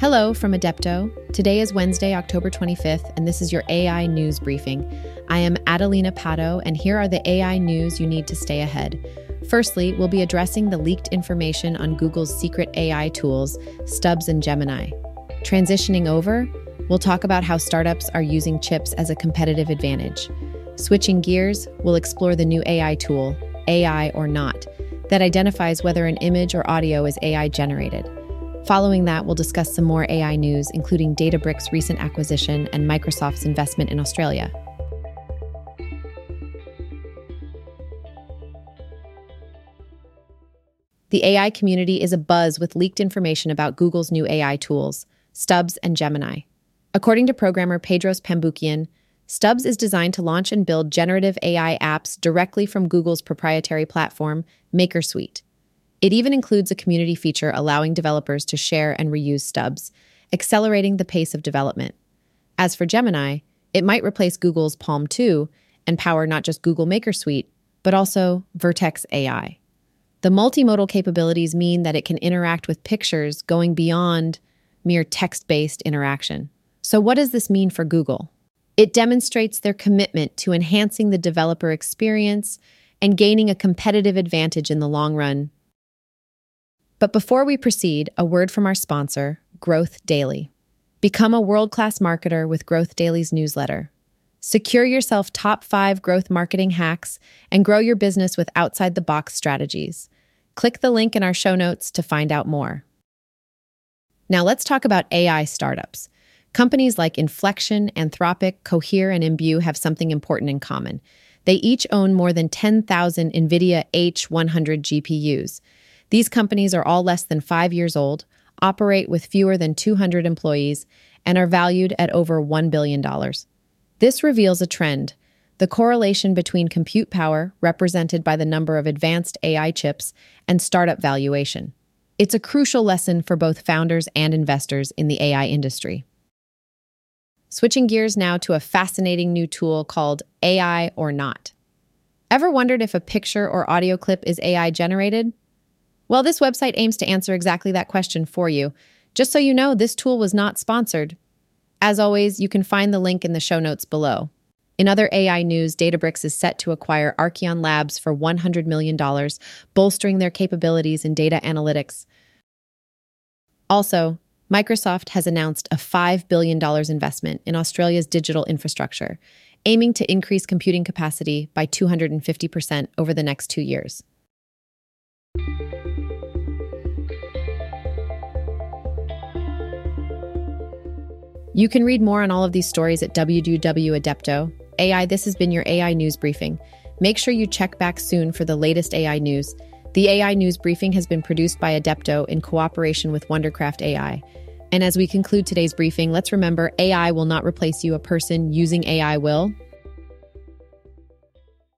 Hello from Adepto. Today is Wednesday, October 25th, and this is your AI news briefing. I am Adelina Pato, and here are the AI news you need to stay ahead. Firstly, we'll be addressing the leaked information on Google's secret AI tools, Stubbs and Gemini. Transitioning over, we'll talk about how startups are using chips as a competitive advantage. Switching gears, we'll explore the new AI tool, AI or Not, that identifies whether an image or audio is AI generated. Following that, we'll discuss some more AI news, including Databricks' recent acquisition and Microsoft's investment in Australia. The AI community is abuzz with leaked information about Google's new AI tools, Stubbs and Gemini. According to programmer Bedros Pamboukian, Stubbs is designed to launch and build generative AI apps directly from Google's proprietary platform, MakerSuite. It even includes a community feature allowing developers to share and reuse stubs, accelerating the pace of development. As for Gemini, it might replace Google's PaLM 2 and power not just Google Maker Suite, but also Vertex AI. The multimodal capabilities mean that it can interact with pictures going beyond mere text based interaction. So, what does this mean for Google? It demonstrates their commitment to enhancing the developer experience and gaining a competitive advantage in the long run but before we proceed, a word from our sponsor, Growth Daily. Become a world class marketer with Growth Daily's newsletter. Secure yourself top five growth marketing hacks and grow your business with outside the box strategies. Click the link in our show notes to find out more. Now, let's talk about AI startups. Companies like Inflection, Anthropic, Cohere, and Imbue have something important in common. They each own more than 10,000 NVIDIA H100 GPUs. These companies are all less than five years old, operate with fewer than 200 employees, and are valued at over $1 billion. This reveals a trend the correlation between compute power, represented by the number of advanced AI chips, and startup valuation. It's a crucial lesson for both founders and investors in the AI industry. Switching gears now to a fascinating new tool called AI or Not. Ever wondered if a picture or audio clip is AI generated? Well, this website aims to answer exactly that question for you. Just so you know, this tool was not sponsored. As always, you can find the link in the show notes below. In other AI news, Databricks is set to acquire Arcion Labs for $100 million, bolstering their capabilities in data analytics. Also, Microsoft has announced a $5 billion investment in Australia's digital infrastructure, aiming to increase computing capacity by 250% over the next two years. You can read more on all of these stories at www.adepto. AI, this has been your AI news briefing. Make sure you check back soon for the latest AI news. The AI news briefing has been produced by Adepto in cooperation with Wondercraft AI. And as we conclude today's briefing, let's remember AI will not replace you, a person using AI will.